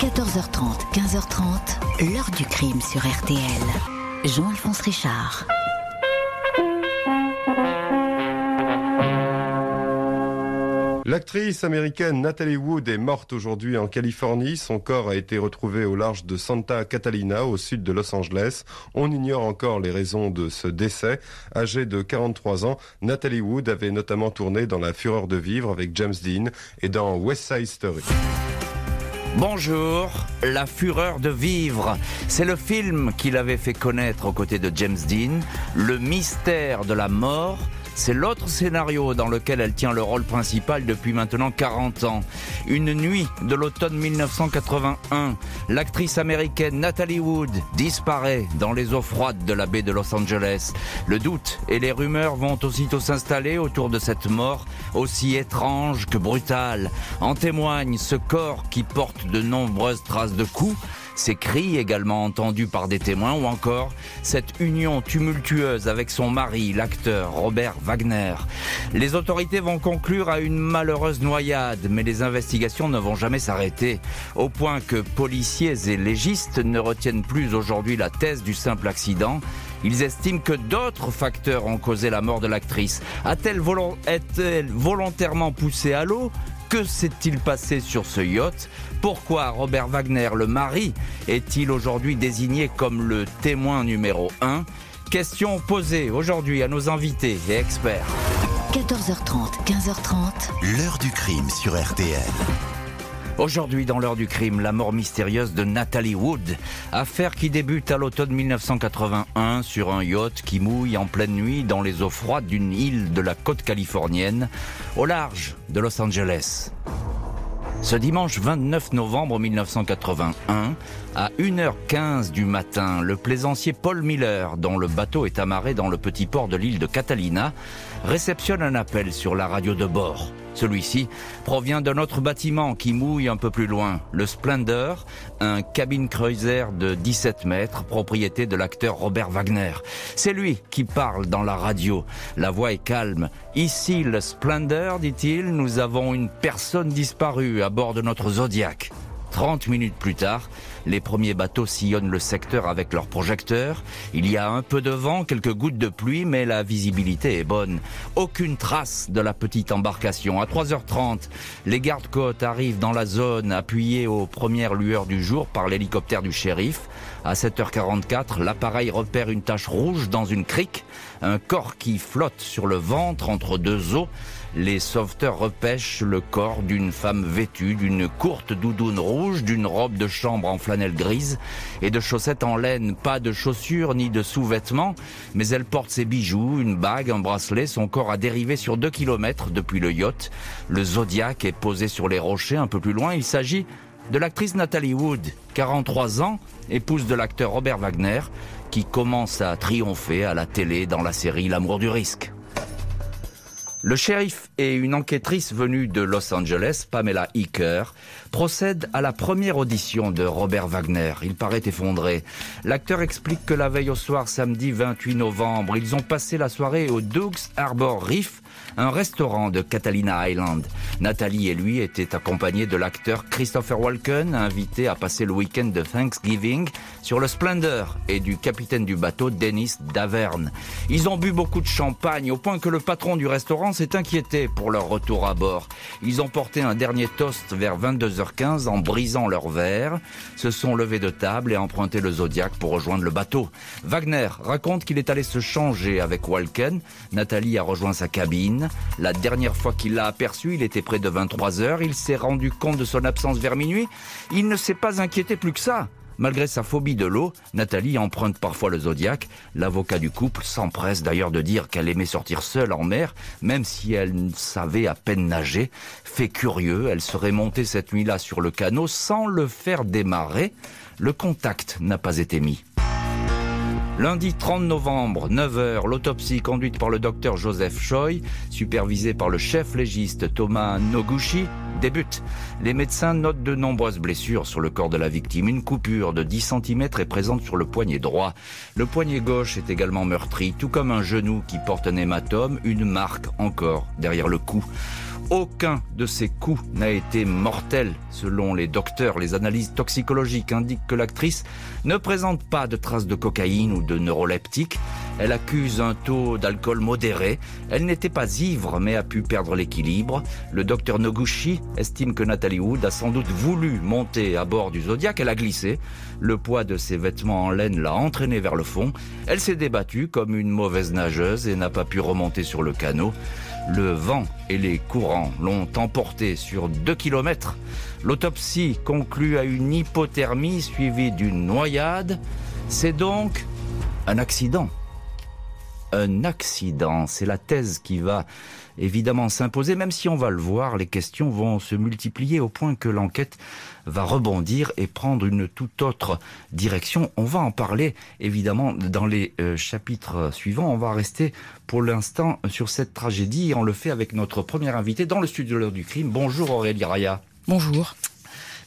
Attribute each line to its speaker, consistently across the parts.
Speaker 1: 14h30, 15h30, l'heure du crime sur RTL. Jean-Alphonse Richard.
Speaker 2: L'actrice américaine Natalie Wood est morte aujourd'hui en Californie. Son corps a été retrouvé au large de Santa Catalina, au sud de Los Angeles. On ignore encore les raisons de ce décès. Âgée de 43 ans, Natalie Wood avait notamment tourné dans La Fureur de vivre avec James Dean et dans West Side Story.
Speaker 3: Bonjour, La Fureur de vivre. C'est le film qu'il avait fait connaître aux côtés de James Dean, Le mystère de la mort c'est l'autre scénario dans lequel elle tient le rôle principal depuis maintenant 40 ans. Une nuit de l'automne 1981, l'actrice américaine Natalie Wood disparaît dans les eaux froides de la baie de Los Angeles. Le doute et les rumeurs vont aussitôt s'installer autour de cette mort aussi étrange que brutale. En témoigne ce corps qui porte de nombreuses traces de coups ces cris également entendus par des témoins ou encore cette union tumultueuse avec son mari, l'acteur Robert Wagner. Les autorités vont conclure à une malheureuse noyade, mais les investigations ne vont jamais s'arrêter, au point que policiers et légistes ne retiennent plus aujourd'hui la thèse du simple accident. Ils estiment que d'autres facteurs ont causé la mort de l'actrice. A-t-elle volontairement poussé à l'eau? Que s'est-il passé sur ce yacht? Pourquoi Robert Wagner, le mari, est-il aujourd'hui désigné comme le témoin numéro 1 Question posée aujourd'hui à nos invités et experts.
Speaker 1: 14h30, 15h30.
Speaker 4: L'heure du crime sur RTL.
Speaker 3: Aujourd'hui, dans l'heure du crime, la mort mystérieuse de Natalie Wood. Affaire qui débute à l'automne 1981 sur un yacht qui mouille en pleine nuit dans les eaux froides d'une île de la côte californienne, au large de Los Angeles. Ce dimanche 29 novembre 1981, à 1h15 du matin, le plaisancier Paul Miller, dont le bateau est amarré dans le petit port de l'île de Catalina, réceptionne un appel sur la radio de bord. Celui-ci provient d'un autre bâtiment qui mouille un peu plus loin, le Splendor, un cabine cruiser de 17 mètres, propriété de l'acteur Robert Wagner. C'est lui qui parle dans la radio. La voix est calme. Ici, le Splendor, dit-il, nous avons une personne disparue à bord de notre Zodiac. 30 minutes plus tard, les premiers bateaux sillonnent le secteur avec leurs projecteurs. Il y a un peu de vent, quelques gouttes de pluie, mais la visibilité est bonne. Aucune trace de la petite embarcation. À 3h30, les gardes-côtes arrivent dans la zone appuyés aux premières lueurs du jour par l'hélicoptère du shérif. À 7h44, l'appareil repère une tache rouge dans une crique, un corps qui flotte sur le ventre entre deux eaux les sauveteurs repêchent le corps d'une femme vêtue d'une courte doudoune rouge, d'une robe de chambre en flanelle grise et de chaussettes en laine. Pas de chaussures ni de sous-vêtements, mais elle porte ses bijoux, une bague, un bracelet. Son corps a dérivé sur deux kilomètres depuis le yacht. Le Zodiac est posé sur les rochers un peu plus loin. Il s'agit de l'actrice Nathalie Wood, 43 ans, épouse de l'acteur Robert Wagner, qui commence à triompher à la télé dans la série L'amour du risque. Le shérif et une enquêtrice venue de Los Angeles, Pamela Iker, procèdent à la première audition de Robert Wagner. Il paraît effondré. L'acteur explique que la veille au soir, samedi 28 novembre, ils ont passé la soirée au Doug's Harbor Reef un restaurant de Catalina Island. Nathalie et lui étaient accompagnés de l'acteur Christopher Walken, invité à passer le week-end de Thanksgiving sur le Splendor, et du capitaine du bateau Dennis Daverne. Ils ont bu beaucoup de champagne au point que le patron du restaurant s'est inquiété pour leur retour à bord. Ils ont porté un dernier toast vers 22h15 en brisant leur verre, se sont levés de table et emprunté le Zodiac pour rejoindre le bateau. Wagner raconte qu'il est allé se changer avec Walken. Nathalie a rejoint sa cabine. La dernière fois qu'il l'a aperçu, il était près de 23 heures. Il s'est rendu compte de son absence vers minuit. Il ne s'est pas inquiété plus que ça. Malgré sa phobie de l'eau, Nathalie emprunte parfois le Zodiac. L'avocat du couple s'empresse d'ailleurs de dire qu'elle aimait sortir seule en mer, même si elle savait à peine nager. Fait curieux, elle serait montée cette nuit-là sur le canot sans le faire démarrer. Le contact n'a pas été mis. Lundi 30 novembre, 9h, l'autopsie conduite par le docteur Joseph Choi, supervisée par le chef légiste Thomas Noguchi, débute. Les médecins notent de nombreuses blessures sur le corps de la victime. Une coupure de 10 cm est présente sur le poignet droit. Le poignet gauche est également meurtri, tout comme un genou qui porte un hématome, une marque encore derrière le cou. Aucun de ces coups n'a été mortel. Selon les docteurs, les analyses toxicologiques indiquent que l'actrice ne présente pas de traces de cocaïne ou de neuroleptiques. Elle accuse un taux d'alcool modéré. Elle n'était pas ivre, mais a pu perdre l'équilibre. Le docteur Noguchi estime que Nathalie Wood a sans doute voulu monter à bord du Zodiac. Elle a glissé. Le poids de ses vêtements en laine l'a entraînée vers le fond. Elle s'est débattue comme une mauvaise nageuse et n'a pas pu remonter sur le canot. Le vent et les courants l'ont emporté sur deux kilomètres. L'autopsie conclut à une hypothermie suivie d'une noyade. C'est donc un accident. Un accident, c'est la thèse qui va évidemment s'imposer, même si on va le voir, les questions vont se multiplier au point que l'enquête va rebondir et prendre une toute autre direction. On va en parler évidemment dans les euh, chapitres suivants. On va rester pour l'instant sur cette tragédie et on le fait avec notre premier invité dans le studio de l'heure du crime. Bonjour Aurélie Raya.
Speaker 4: Bonjour.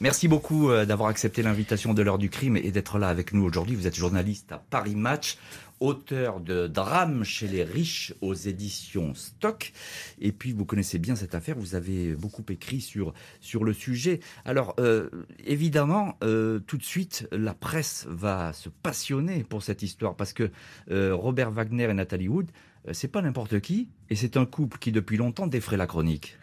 Speaker 3: Merci beaucoup euh, d'avoir accepté l'invitation de l'heure du crime et d'être là avec nous aujourd'hui. Vous êtes journaliste à Paris Match auteur de Drame chez les riches aux éditions Stock. Et puis, vous connaissez bien cette affaire, vous avez beaucoup écrit sur, sur le sujet. Alors, euh, évidemment, euh, tout de suite, la presse va se passionner pour cette histoire parce que euh, Robert Wagner et Nathalie Wood, c'est pas n'importe qui, et c'est un couple qui, depuis longtemps, défrait la chronique.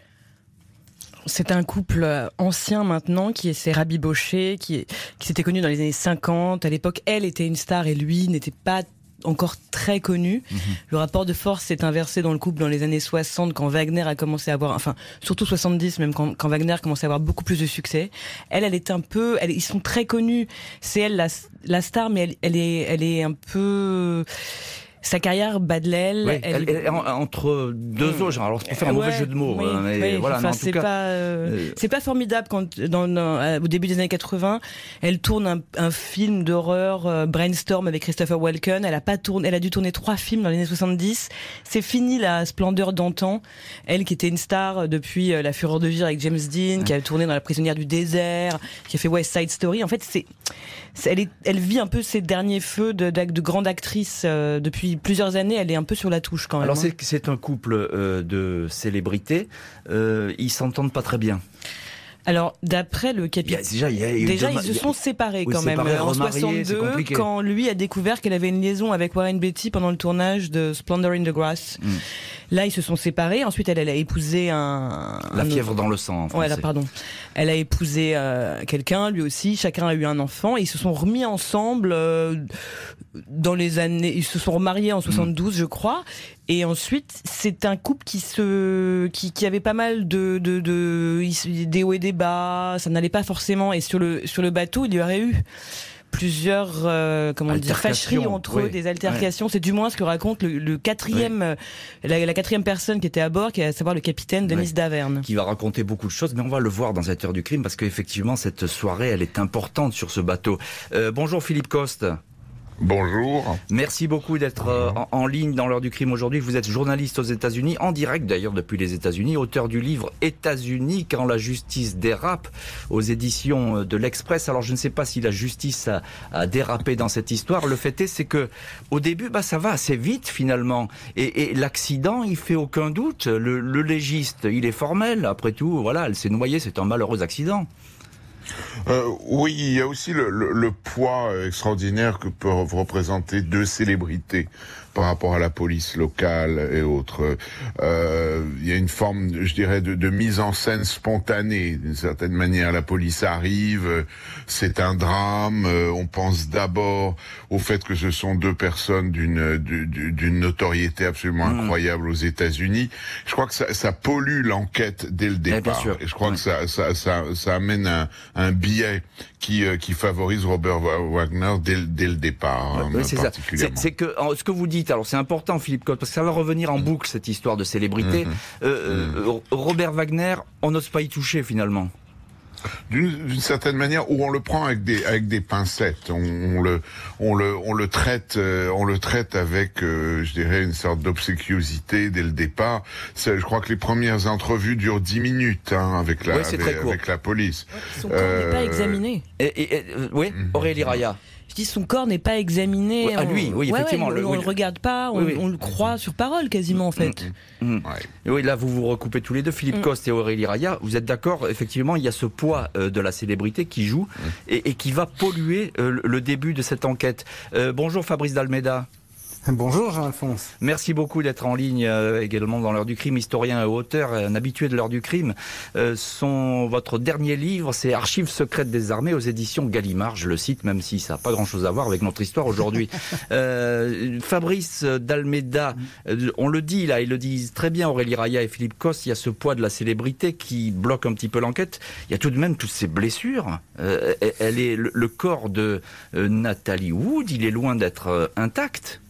Speaker 4: C'est un couple ancien maintenant qui s'est rabiboché, qui, qui s'était connu dans les années 50. À l'époque, elle était une star et lui n'était pas encore très connu. Mhm. Le rapport de force s'est inversé dans le couple dans les années 60 quand Wagner a commencé à avoir, enfin surtout 70 même quand, quand Wagner a commencé à avoir beaucoup plus de succès. Elle, elle est un peu, ils sont très connus. C'est elle la, la, star, mais elle, elle est, elle est un peu sa carrière bat de l'aile.
Speaker 3: elle... est entre deux hmm. autres. Alors, pour faire un mauvais jeu de mots.
Speaker 4: Hein, mais voilà, c'est pas, euh, euh, c'est pas formidable quand, dans, euh, au début des années 80, elle tourne un, un film d'horreur Brainstorm avec Christopher Walken. Elle a pas tourné, elle a dû tourner trois films dans les années 70. C'est fini la splendeur d'antan. Elle qui était une star depuis La Fureur de Vire avec James Dean, qui a tourné dans La Prisonnière du désert, qui a fait West Side Story. En fait, c'est, elle, est, elle vit un peu ses derniers feux de, de, de grande actrice depuis plusieurs années, elle est un peu sur la touche quand même.
Speaker 3: Alors hein. c'est un couple euh, de célébrités, euh, ils s'entendent pas très bien.
Speaker 4: Alors, d'après le capitaine, déjà, déjà ils se sont séparés quand même en 62 quand lui a découvert qu'elle avait une liaison avec Warren Beatty pendant le tournage de Splendor in the Grass. Hmm. Là, ils se sont séparés. Ensuite, elle, elle a épousé un.
Speaker 3: La fièvre dans le sang.
Speaker 4: En ouais, là, pardon. Elle a épousé euh, quelqu'un, lui aussi. Chacun a eu un enfant. Et ils se sont remis ensemble euh, dans les années. Ils se sont remariés en 72, mm. je crois. Et ensuite, c'est un couple qui se, qui, qui avait pas mal de, de, de, des hauts et des bas. Ça n'allait pas forcément. Et sur le, sur le bateau, il y aurait eu plusieurs euh, comment dire fâcheries entre eux, des altercations. C'est du moins ce que raconte le, quatrième, euh, la, quatrième personne qui était à bord, qui est à savoir le capitaine Denis Daverne.
Speaker 3: Qui va raconter beaucoup de choses, mais on va le voir dans cette heure du crime parce qu'effectivement cette soirée, elle est importante sur ce bateau. Euh, bonjour Philippe Coste.
Speaker 5: Bonjour.
Speaker 3: Merci beaucoup d'être euh, en, ligne dans l'heure du crime aujourd'hui. Vous êtes journaliste aux États-Unis, en direct d'ailleurs depuis les États-Unis, auteur du livre États-Unis quand la justice dérape aux éditions euh, de l'Express. Alors je ne sais pas si la justice a, dérapé dans cette histoire. Le fait est, c'est que au début, bah ça va assez vite finalement. Et, l'accident, il fait aucun doute. Le, le légiste, il est formel. Après tout, voilà, elle s'est noyée. C'est un malheureux accident.
Speaker 5: Euh, oui, il y a aussi le, poids extraordinaire que peuvent représenter deux célébrités par rapport à la police locale et autres. Euh, il y a une forme, je dirais, de, de mise en scène spontanée. D'une certaine manière, la police arrive, c'est un drame. Euh, on pense d'abord au fait que ce sont deux personnes d'une d'une notoriété absolument mmh. incroyable aux États-Unis. Je crois que ça, ça pollue l'enquête dès le départ. Et je crois que ça, ça, ça, ça amène un, un biais qui, euh, qui favorise Robert Wagner dès, dès le départ.
Speaker 3: Oui, c'est ça. C'est que ce que vous dites alors c'est important Philippe Cotte, parce que ça va revenir en mm. boucle cette histoire de célébrité. Mm-hmm. Euh, euh, mm. Robert Wagner, on n'ose pas y toucher finalement.
Speaker 5: d'une certaine manière où on le prend avec des avec des pincettes. On, le on le on le traite euh, on le traite avec euh, je dirais une sorte d'obséquiosité dès le départ. Je crois que les premières entrevues durent dix minutes hein, avec la avec, la police.
Speaker 4: Son corps n'est pas examiné.
Speaker 3: Et, oui, mhm. Aurélie Raya
Speaker 4: dis son corps n'est pas examiné.
Speaker 3: à lui, oui, effectivement.
Speaker 4: on, ne le regarde pas, on, le croit sur parole quasiment en fait.
Speaker 3: Mm, mm, mm. Oui, là vous vous recoupez tous les deux, Philippe Coste et Aurélie Raya. Vous êtes d'accord Effectivement, il y a ce poids euh, de la célébrité qui joue et, qui va polluer euh, le début de cette enquête. Euh, bonjour Fabrice Dalmeda.
Speaker 6: Bonjour Jean-Alphonse.
Speaker 3: Merci beaucoup d'être en ligne euh, également dans l'heure du crime, historien et auteur, un habitué de l'heure du crime. Euh, son, votre dernier livre, c'est Archives secrètes des armées aux éditions Gallimard. Je le cite, même si ça n'a pas grand-chose à voir avec notre histoire aujourd'hui. euh, Fabrice Dalmeda, euh, on le dit là, ils le disent très bien, Aurélie Raya et Philippe Coste, il y a ce poids de la célébrité qui bloque un petit peu l'enquête. Il y a tout de même toutes ces blessures. Euh, elle est le, le corps de Nathalie Wood, il est loin d'être intact.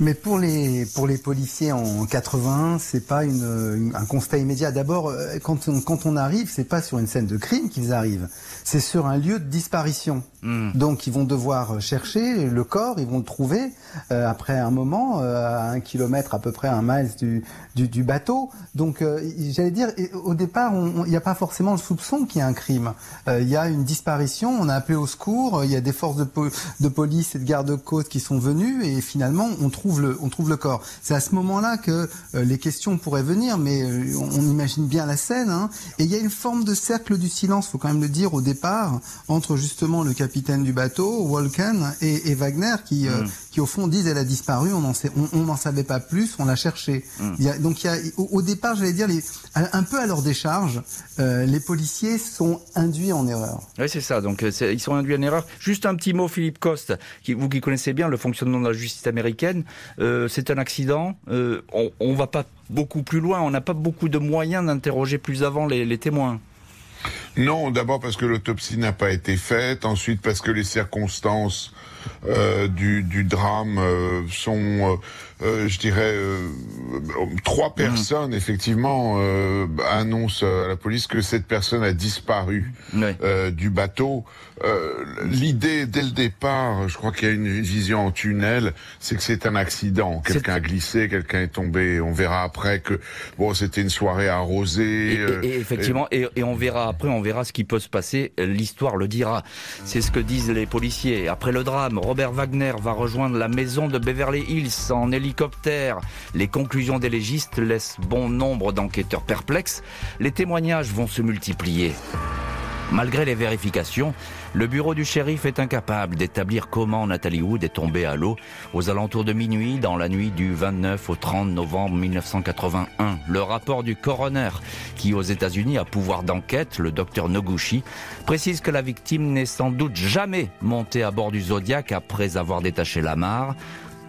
Speaker 6: Mais pour les pour les policiers en 81, c'est pas une, un constat immédiat. D'abord, euh, quand on, quand on arrive, c'est pas sur une scène de crime qu'ils arrivent, c'est sur un lieu de disparition. Hmm. Donc ils vont devoir chercher le corps, ils vont le trouver euh, après un moment, euh, à un kilomètre à peu près, un miles du, du, du bateau. Donc euh, j'allais dire, au départ, il n'y a pas forcément le soupçon qu'il y a un crime. Il y a une disparition, on a appelé au secours, il y a des forces de, de police et de garde-côte qui sont venues et finalement on trouve le, on trouve le corps. C'est à ce moment-là que les questions pourraient venir, mais on, imagine bien la scène. Hein. Et il y a une forme de cercle du silence, faut quand même le dire au départ, entre justement le capitaine du bateau, Walken et, Wagner, qui, euh, mm. qui au fond disent elle a disparu, on n'en on, savait pas plus, on l'a cherché. Mm. Il y a, donc il y a, au, départ, j'allais dire, les, un peu à leur décharge, euh, les policiers sont induits en erreur.
Speaker 3: Oui, c'est ça. Donc euh, ils sont induits en erreur. Juste un petit mot, Philippe Coste, qui, vous qui connaissez bien le fonctionnement de la justice américaine, c'est un accident. on, on va pas beaucoup plus loin. On n'a pas beaucoup de moyens d'interroger plus avant les, témoins.
Speaker 5: Non, d'abord parce que l'autopsie n'a pas été faite, ensuite parce que les circonstances euh, du, drame euh, sont, euh, euh je dirais, euh, trois mmh. personnes effectivement annoncent à la police que cette personne a disparu du bateau. L'idée dès le départ, je crois qu'il y a une vision en tunnel, c'est que c'est un accident. Quelqu'un a glissé, quelqu'un est tombé. On verra après que bon, c'était une soirée arrosée.
Speaker 3: Et, effectivement, et, et, on verra après, on verra ce qui peut se passer. L'histoire le dira. C'est ce que disent les policiers après le drame. Robert Wagner va rejoindre la maison de Beverly Hills en Les conclusions des légistes laissent bon nombre d'enquêteurs perplexes. Les témoignages vont se multiplier. Malgré les vérifications, le bureau du shérif est incapable d'établir comment Nathalie Wood est tombée à l'eau aux alentours de minuit dans la nuit du 29 au 30 novembre 1981. Le rapport du coroner, qui aux États-Unis a pouvoir d'enquête, le docteur Noguchi, précise que la victime n'est sans doute jamais montée à bord du Zodiac après avoir détaché la mare.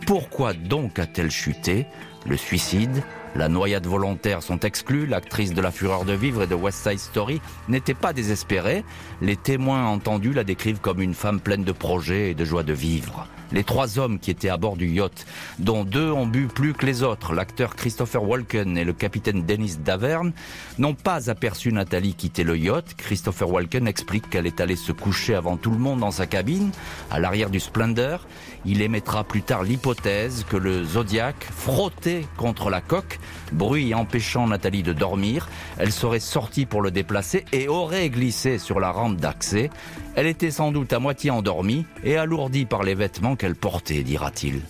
Speaker 3: Pourquoi donc a-t-elle chuté Le suicide la noyade volontaire sont exclus, l'actrice de La Fureur de Vivre et de West Side Story n'était pas désespérée. Les témoins entendus la décrivent comme une femme pleine de projets et de joie de vivre. Les trois hommes qui étaient à bord du yacht, dont deux ont bu plus que les autres, l'acteur Christopher Walken et le capitaine Dennis Davern, n'ont pas aperçu Nathalie quitter le yacht. Christopher Walken explique qu'elle est allée se coucher avant tout le monde dans sa cabine, à l'arrière du Splendor. Il émettra plus tard l'hypothèse que le Zodiac frottait contre la coque, bruit empêchant Nathalie de dormir. Elle serait sortie pour le déplacer et aurait glissé sur la rampe d'accès. Elle était sans doute à moitié endormie et alourdie par les vêtements qu'elle portait, dira-t-il.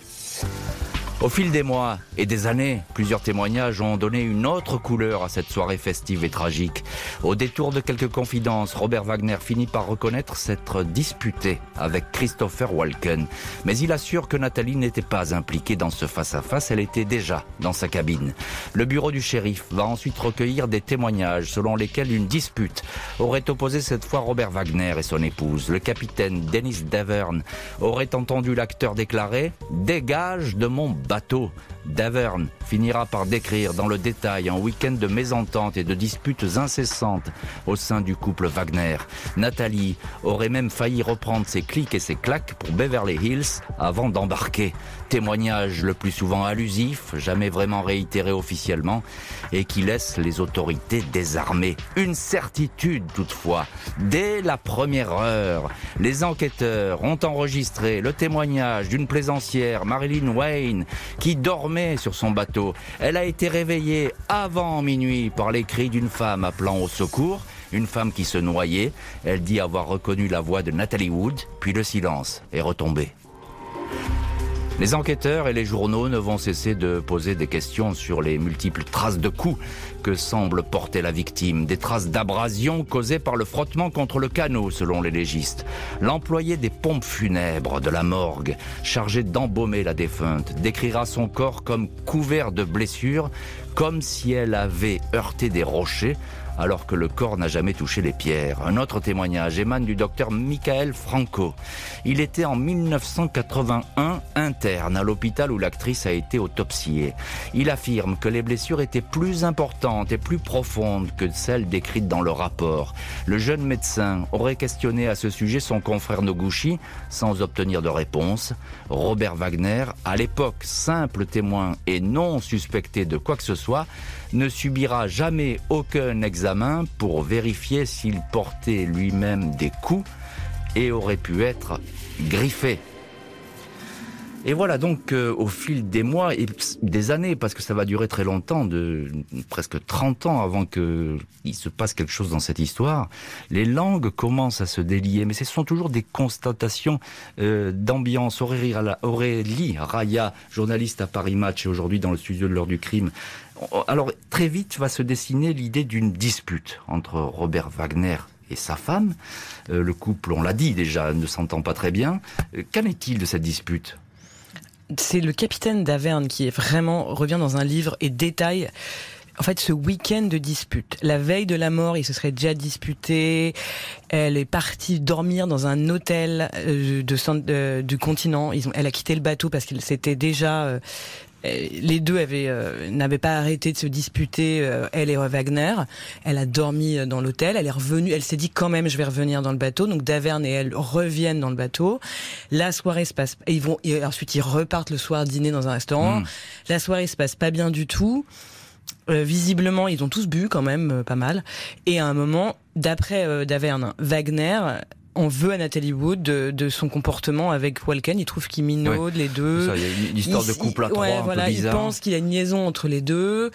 Speaker 3: Au fil des mois et des années, plusieurs témoignages ont donné une autre couleur à cette soirée festive et tragique. Au détour de quelques confidences, Robert Wagner finit par reconnaître s'être disputé avec Christopher Walken. Mais il assure que Nathalie n'était pas impliquée dans ce face-à-face, elle était déjà dans sa cabine. Le bureau du shérif va ensuite recueillir des témoignages selon lesquels une dispute aurait opposé cette fois Robert Wagner et son épouse. Le capitaine Dennis Davern aurait entendu l'acteur déclarer « Dégage de mon bateau. Davern finira par décrire dans le détail un week-end de mésententes et de disputes incessantes au sein du couple Wagner. Nathalie aurait même failli reprendre ses clics et ses claques pour Beverly Hills avant d'embarquer. Témoignage le plus souvent allusif, jamais vraiment réitéré officiellement, et qui laisse les autorités désarmées. Une certitude toutefois, dès la première heure, les enquêteurs ont enregistré le témoignage d'une plaisancière, Marilyn Wayne, qui dormait sur son bateau. Elle a été réveillée avant minuit par les cris d'une femme appelant au secours une femme qui se noyait. Elle dit avoir reconnu la voix de Natalie Wood, puis le silence est retombé. Les enquêteurs et les journaux ne vont cesser de poser des questions sur les multiples traces de coups que semble porter la victime, des traces d'abrasion causées par le frottement contre le canot selon les légistes. L'employé des pompes funèbres de la morgue, chargé d'embaumer la défunte, décrira son corps comme couvert de blessures, comme si elle avait heurté des rochers alors que le corps n'a jamais touché les pierres. Un autre témoignage émane du docteur Michael Franco. Il était en 1981 interne à l'hôpital où l'actrice a été autopsiée. Il affirme que les blessures étaient plus importantes et plus profondes que celles décrites dans le rapport. Le jeune médecin aurait questionné à ce sujet son confrère Noguchi sans obtenir de réponse. Robert Wagner, à l'époque simple témoin et non suspecté de quoi que ce soit, ne subira jamais aucun examen pour vérifier s'il portait lui-même des coups et aurait pu être griffé. Et voilà donc au fil des mois et des années, parce que ça va durer très longtemps, de presque 30 ans avant qu'il se passe quelque chose dans cette histoire, les langues commencent à se délier. Mais ce sont toujours des constatations euh, d'ambiance. Aurélie Raya, journaliste à Paris Match et aujourd'hui dans le studio de l'heure du crime, alors très vite va se dessiner l'idée d'une dispute entre Robert Wagner et sa femme. Euh, le couple, on l'a dit déjà, ne s'entend pas très bien. Qu'en est-il de cette dispute?
Speaker 4: C'est le capitaine d'Averne qui est vraiment revient dans un livre et détaille en fait, ce week-end de dispute, la veille de la mort, il se serait déjà disputé. Elle est partie dormir dans un hôtel euh, du continent. Ils ont, elle a quitté le bateau parce qu'il s'était déjà euh, euh, les deux avaient euh, n'avaient pas arrêté de se disputer, euh, elle et Wagner. Elle a dormi dans l'hôtel. Elle est revenue. Elle s'est dit quand même, je vais revenir dans le bateau. Donc Daverne et elle reviennent dans le bateau. La soirée se passe. Et ils vont et ensuite ils repartent le soir dîner dans un restaurant. Hmm. La soirée se passe pas bien du tout. visiblement, ils ont tous bu quand même pas mal. Et à un moment, d'après Daverne, Wagner on veut à Nathalie Wood de, son comportement avec Walken. Il trouve qu'il minaude les deux.
Speaker 3: Il y a une histoire de couple à trois, voilà,
Speaker 4: Il pense qu'il y a une liaison entre les deux.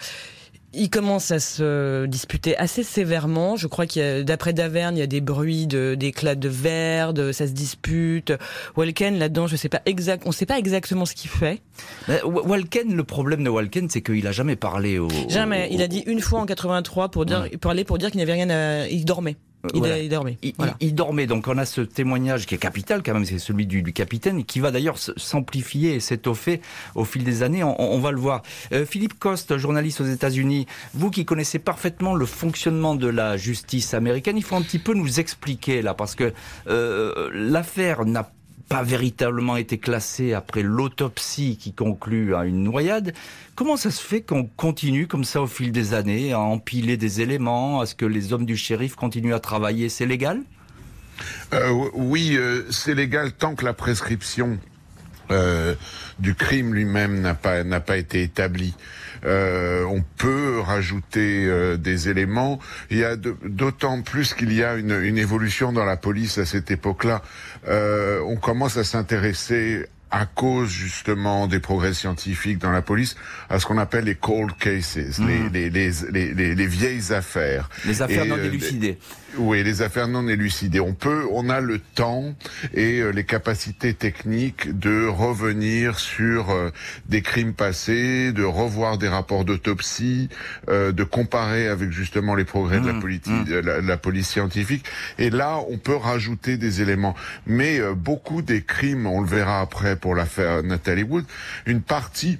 Speaker 4: Il commence à se disputer assez sévèrement. Je crois qu'il y a, d'après Daverne, il y a des bruits de, d'éclats de verre, de, ça se dispute. Walken, là-dedans, je sais pas exact, on sait pas exactement ce qu'il fait.
Speaker 3: Walken, le problème de Walken, c'est qu'il a jamais parlé au.
Speaker 4: Jamais. Il a dit une fois en 83 pour dire, parler pour dire qu'il n'avait rien à, il dormait. Il, dormait.
Speaker 3: Il, dormait. Donc on a ce témoignage qui est capital quand même, c'est celui du, capitaine, qui va d'ailleurs s'amplifier et s'étoffer au fil des années. On, va le voir. Euh, Philippe Coste, journaliste aux États-Unis, vous qui connaissez parfaitement le fonctionnement de la justice américaine, il faut un petit peu nous expliquer là, parce que euh, l'affaire n'a pas véritablement été classé après l'autopsie qui conclut à une noyade. Comment ça se fait qu'on continue comme ça au fil des années à empiler des éléments, à ce que les hommes du shérif continuent à travailler? C'est légal?
Speaker 5: Euh, Oui, euh, c'est légal tant que la prescription euh, du crime lui-même n'a pas n'a pas été établie. Euh, on peut rajouter euh, des éléments. Il y a d'autant plus qu'il y a une, une, évolution dans la police à cette époque-là. Euh, on commence à s'intéresser à cause justement des progrès scientifiques dans la police, à ce qu'on appelle les cold cases, mmh. les, les, les, les, vieilles affaires.
Speaker 3: Les affaires non élucidées.
Speaker 5: Oui, les affaires non élucidées. On peut, on a le temps et euh, les capacités techniques de revenir sur euh, des crimes passés, de revoir des rapports d'autopsie, euh, de comparer avec justement les progrès de la, mmh, politique, mmh. la, la, police scientifique. Et là, on peut rajouter des éléments. Mais beaucoup des crimes, on le verra après pour l'affaire Nathalie Wood, une partie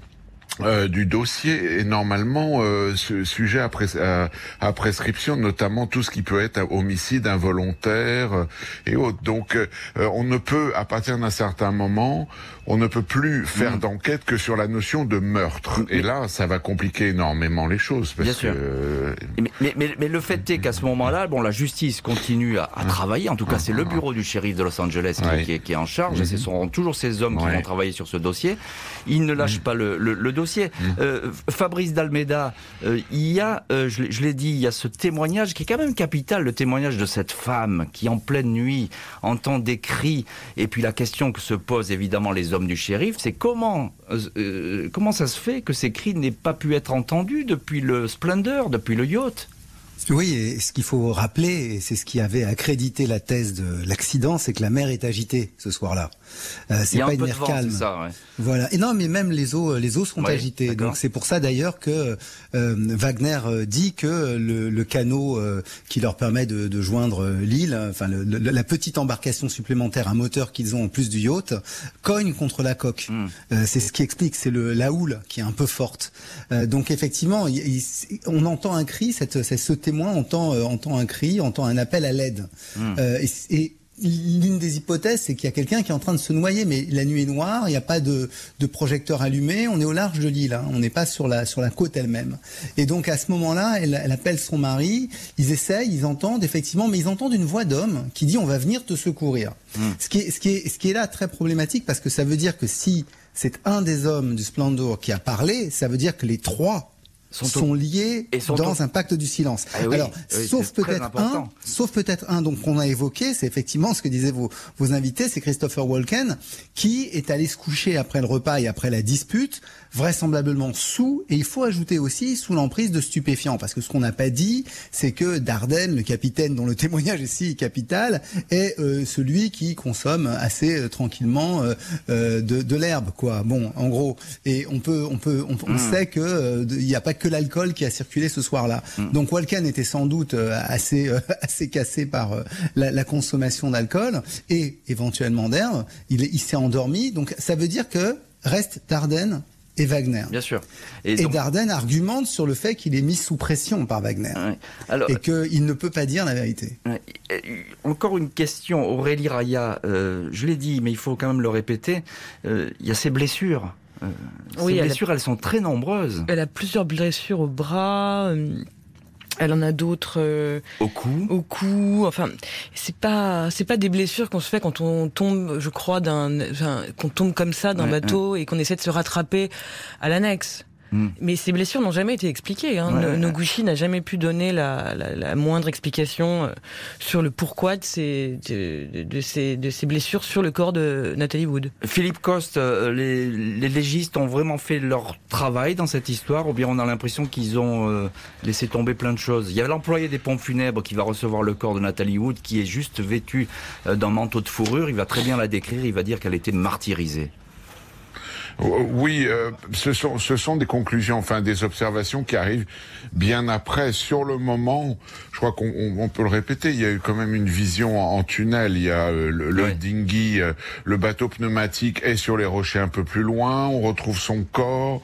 Speaker 5: euh, du dossier est normalement euh, sujet à, prescription, notamment tout ce qui peut être homicide involontaire euh, et autres. Donc, on ne peut, à partir d'un certain moment, on ne peut plus faire mm. d'enquête que sur la notion de meurtre. Et là, ça va compliquer énormément les choses.
Speaker 3: Bien sûr. Mais, mais, mais, le fait est qu'à ce moment-là, bon, la justice continue à, à travailler. En tout cas, c'est le bureau du shérif de Los Angeles qui, qui, est, en charge. Et ce mm-hmm. seront toujours ces hommes qui vont travailler sur ce dossier. Ils ne lâchent mm. pas le, le dossier Mm. Euh, Fabrice d'Almeida, euh, il y a, euh, je l'ai dit, il y a ce témoignage qui est quand même capital, le témoignage de cette femme qui en pleine nuit entend des cris. Et puis la question que se posent évidemment les hommes du shérif, c'est comment, comment ça se fait que ces cris n'aient pas pu être entendus depuis le Splendor, depuis le yacht?
Speaker 6: Oui, et ce qu'il faut rappeler, et c'est ce qui avait accrédité la thèse de l'accident, c'est que la mer est agitée ce soir-là.
Speaker 3: Euh, c'est pas une mer calme. Ça,
Speaker 6: Voilà. Et non, mais même les eaux, les eaux sont agitées. Donc c'est pour ça d'ailleurs que euh, Wagner euh, dit que le, le canot euh, qui leur permet de, de joindre l'île, enfin le, la petite embarcation supplémentaire, un moteur qu'ils ont en plus du yacht, cogne contre la coque. Euh, c'est ce qui explique, c'est le la houle qui est un peu forte. donc effectivement, on entend un cri, cette, cette ce témoin entend, euh, entend un cri, entend un appel à l'aide. Hmm. Euh, et, l'une des hypothèses, c'est qu'il y a quelqu'un qui est en train de se noyer, mais la nuit est noire, il n'y a pas de, de, projecteur allumé, on est au large de l'île, hein, on n'est pas sur la, sur la côte elle-même. Et donc à ce moment-là, elle, appelle son mari, ils essayent, ils entendent effectivement, mais ils entendent une voix d'homme qui dit on va venir te secourir. Hmm. Ce, qui est, ce, qui est, ce qui est là très problématique parce que ça veut dire que si c'est un des hommes du Splendor qui a parlé, ça veut dire que les trois sont, liés dans un pacte du silence.
Speaker 3: Ah
Speaker 6: Alors, sauf peut-être un, sauf peut-être un, donc qu'on a évoqué, c'est effectivement ce que disaient vos, vos invités, c'est Christopher Walken, qui est allé se coucher après le repas et après la dispute vraisemblablement sous, et il faut ajouter aussi sous l'emprise de stupéfiants, parce que ce qu'on n'a pas dit, c'est que Dardenne, le capitaine dont le témoignage est si capital, est euh, celui qui consomme assez euh, tranquillement euh, de, de l'herbe, quoi. Bon, en gros, et on peut, on peut, on, on hmm. sait que il n'y a pas que l'alcool qui a circulé ce soir-là. Hmm. Donc Walken était sans doute assez, assez cassé par la, la consommation d'alcool et éventuellement d'herbe. Il, il s'est endormi, donc ça veut dire que reste Dardenne et Wagner.
Speaker 3: Bien sûr.
Speaker 6: Et, Dardenne argumente sur le fait qu'il est mis sous pression par Wagner Alors, et qu'il ne peut pas dire la vérité.
Speaker 3: Encore une question, Aurélie Raya, euh, je l'ai dit, mais il faut quand même le répéter, euh, il y a ces blessures. Euh, ces blessures, elles sont très nombreuses.
Speaker 4: Elle a plusieurs blessures au bras. Elle en a d'autres euh,
Speaker 3: au cou.
Speaker 4: Au cou. Enfin, c'est pas c'est pas des blessures qu'on se fait quand on tombe, je crois, d'un enfin, qu'on tombe comme ça d'un bateau et qu'on essaie de se rattraper à l'annexe. Hmm. Mais ces blessures n'ont jamais été expliquées. Hein. Noguchi n'a jamais pu donner la, la, la, moindre explication euh, sur le pourquoi de ces, de, de, ces, de ces blessures sur le corps de Nathalie Wood.
Speaker 3: Philippe Coste, euh, les, les, légistes ont vraiment fait leur travail dans cette histoire ou bien on a l'impression qu'ils ont euh, laissé tomber plein de choses? Il y a l'employé des pompes funèbres qui va recevoir le corps de Nathalie Wood qui est juste vêtu d'un manteau de fourrure. Il va très bien la décrire, il va dire qu'elle était martyrisée.
Speaker 5: Oui, euh, ce, sont, ce sont des conclusions, enfin des observations qui arrivent bien après. Sur le moment, je crois qu'on on, peut le répéter, il y a eu quand même une vision en, tunnel. Il y a euh, le, dinghy, euh, le bateau pneumatique est sur les rochers un peu plus loin. On retrouve son corps.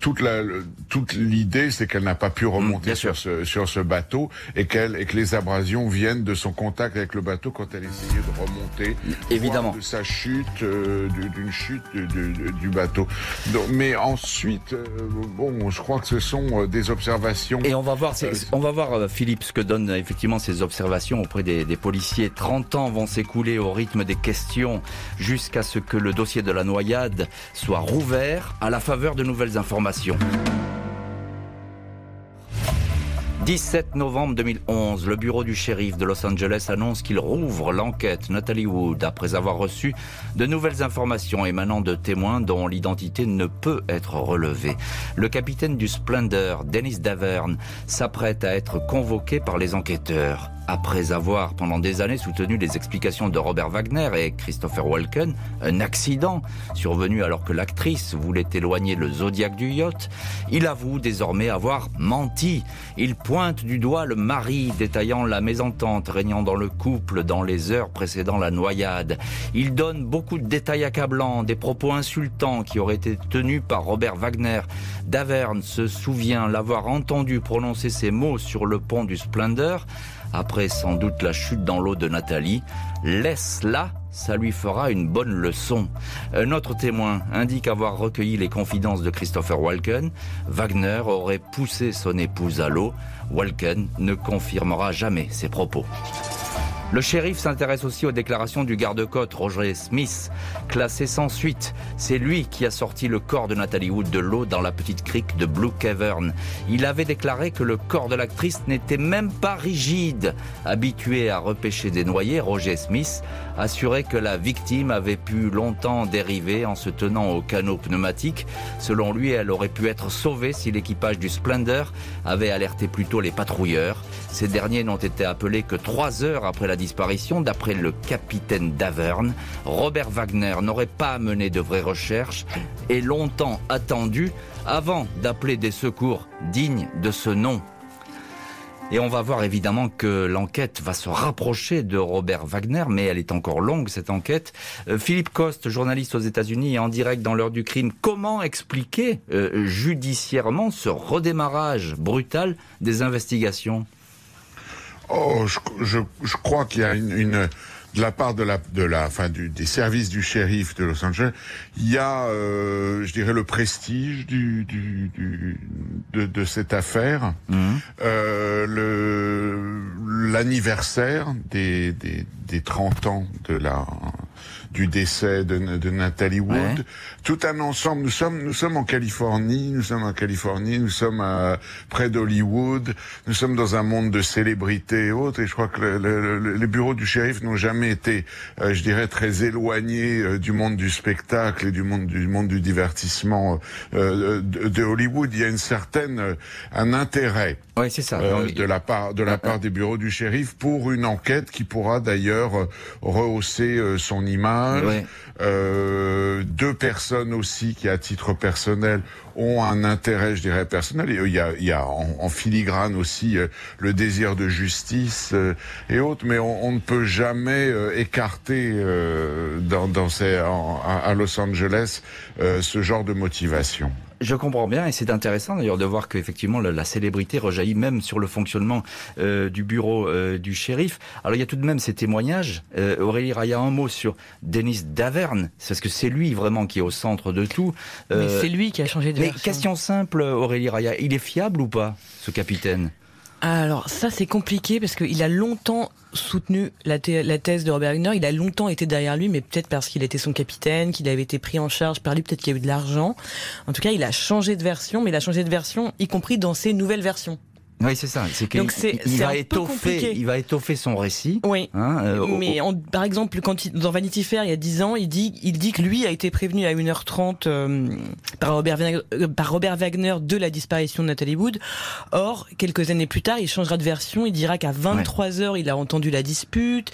Speaker 5: toute la, toute l'idée, c'est qu'elle n'a pas pu remonter sur ce, sur ce bateau et qu'elle et que les abrasions viennent de son contact avec le bateau quand elle essayait de remonter.
Speaker 3: Évidemment.
Speaker 5: De sa chute, d'une chute de, du bateau. mais ensuite, euh, bon, je crois que ce sont euh, des observations.
Speaker 3: Et on va voir, euh, on va voir Philippe ce que donnent effectivement ces observations auprès des, des policiers. 30 ans vont s'écouler au rythme des questions jusqu'à ce que le dossier de la noyade soit rouvert à la faveur de nouvelles informations. 17 novembre 2011, le bureau du shérif de Los Angeles annonce qu'il rouvre l'enquête Natalie Wood après avoir reçu de nouvelles informations émanant de témoins dont l'identité ne peut être relevée. Le capitaine du Splendor, Dennis Davern, s'apprête à être convoqué par les enquêteurs. Après avoir pendant des années soutenu les explications de Robert Wagner et Christopher Walken, un accident survenu alors que l'actrice voulait éloigner le zodiaque du yacht, il avoue désormais avoir menti. Il pointe du doigt le mari détaillant la mésentente régnant dans le couple dans les heures précédant la noyade. Il donne beaucoup de détails accablants, des propos insultants qui auraient été tenus par Robert Wagner. Daverne se souvient l'avoir entendu prononcer ces mots sur le pont du Splendor après sans doute la chute dans l'eau de Nathalie. Laisse-la, ça lui fera une bonne leçon. Un autre témoin indique avoir recueilli les confidences de Christopher Walken. Wagner aurait poussé son épouse à l'eau. Walken ne confirmera jamais ses propos. Le shérif s'intéresse aussi aux déclarations du garde-côte Roger Smith, classé sans suite. C'est lui qui a sorti le corps de Nathalie Wood de l'eau dans la petite crique de Blue Cavern. Il avait déclaré que le corps de l'actrice n'était même pas rigide. Habitué à repêcher des noyés, Roger Smith assurait que la victime avait pu longtemps dériver en se tenant au canot pneumatique. Selon lui, elle aurait pu être sauvée si l'équipage du Splendor avait alerté plus tôt les patrouilleurs. Ces derniers n'ont été appelés que trois heures après la d'après le capitaine Daverne. Robert Wagner n'aurait pas mené de vraies recherches et longtemps attendu avant d'appeler des secours dignes de ce nom. Et on va voir évidemment que l'enquête va se rapprocher de Robert Wagner, mais elle est encore longue cette enquête. Euh, Philippe Coste, journaliste aux États-Unis et en direct dans l'heure du crime, comment expliquer euh, judiciairement ce redémarrage brutal des investigations?
Speaker 5: Oh, je, je, je crois qu'il y a une, une, de la part de la, de la, enfin, du, des services du shérif de Los Angeles, il y a, euh, je dirais, le prestige du, du, du de, de, cette affaire, mmh. euh, le l'anniversaire des, des, des 30 ans de la du décès de, de Nathalie Wood. Ouais. Tout un ensemble. Nous sommes, nous sommes en Californie, nous sommes en Californie, nous sommes à, près d'Hollywood, nous sommes dans un monde de célébrités et autres. Et je crois que le, le, les bureaux du shérif n'ont jamais été, euh, je dirais, très éloignés euh, du monde du spectacle et du monde du monde du divertissement euh, de, de, Hollywood. Il y a une certaine, un intérêt.
Speaker 3: Oui, c'est ça.
Speaker 5: De la part, de la part des bureaux du shérif pour une enquête qui pourra d'ailleurs rehausser son image Ouais. Deux personnes aussi qui, à titre personnel, ont un intérêt, je dirais, personnel. Il y a, il y a en, filigrane aussi euh, le désir de justice euh, et autres, mais on, on, ne peut jamais euh, écarter dans, dans ces, en, à Los Angeles ce genre de motivation.
Speaker 3: Je comprends bien et c'est intéressant d'ailleurs de voir qu'effectivement la, la, célébrité rejaillit même sur le fonctionnement euh, du bureau euh, du shérif. Alors il y a tout de même ces témoignages. Euh, Aurélie Raya, un mot sur Denis Daverne, parce que c'est lui vraiment qui est au centre de tout.
Speaker 4: Mais c'est lui qui a changé de
Speaker 3: Mais
Speaker 4: version.
Speaker 3: question simple, Aurélie Raya, il est fiable ou pas, ce capitaine?
Speaker 4: Alors ça c'est compliqué parce qu'il a longtemps soutenu la, thèse de Robert Wagner, il a longtemps été derrière lui, mais peut-être parce qu'il était son capitaine, qu'il avait été pris en charge par lui, peut-être qu'il y a eu de l'argent. En tout cas, il a changé de version, mais il a changé de version, y compris dans ses nouvelles versions.
Speaker 3: Oui, c'est ça. C'est qu'il il, va étoffer, il va étoffer son récit.
Speaker 4: Oui. Hein, euh, mais on, par exemple, quand il, dans Vanity Fair, il y a 10 ans, il dit, il dit que lui a été prévenu à 1h30 euh, par, Robert, euh, par Robert Wagner de la disparition de Nathalie Wood. Or, quelques années plus tard, il changera de version. Il dira qu'à 23h, ouais. il a entendu la dispute,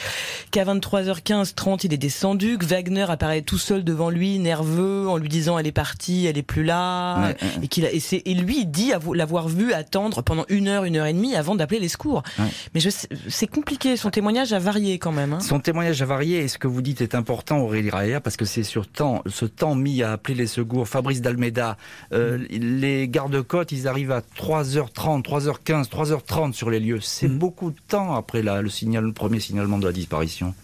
Speaker 4: qu'à 23h15, 30, il est descendu, que Wagner apparaît tout seul devant lui, nerveux, en lui disant elle est partie, elle est plus là, ouais, et qu'il a, et, et lui, il dit l'avoir vu attendre pendant une heure une heure et demie avant d'appeler les secours. Ouais. Mais c'est compliqué, son témoignage a varié quand même. Hein.
Speaker 3: Son témoignage a varié et ce que vous dites est important Aurélie Raya parce que c'est sur temps, ce temps mis à appeler les secours. Fabrice Dalmeda, euh, mmh. les gardes-côtes, ils arrivent à 3h30, 3h15, 3h30 sur les lieux. C'est mmh. beaucoup de temps après la, le, signal, le premier signalement de la disparition.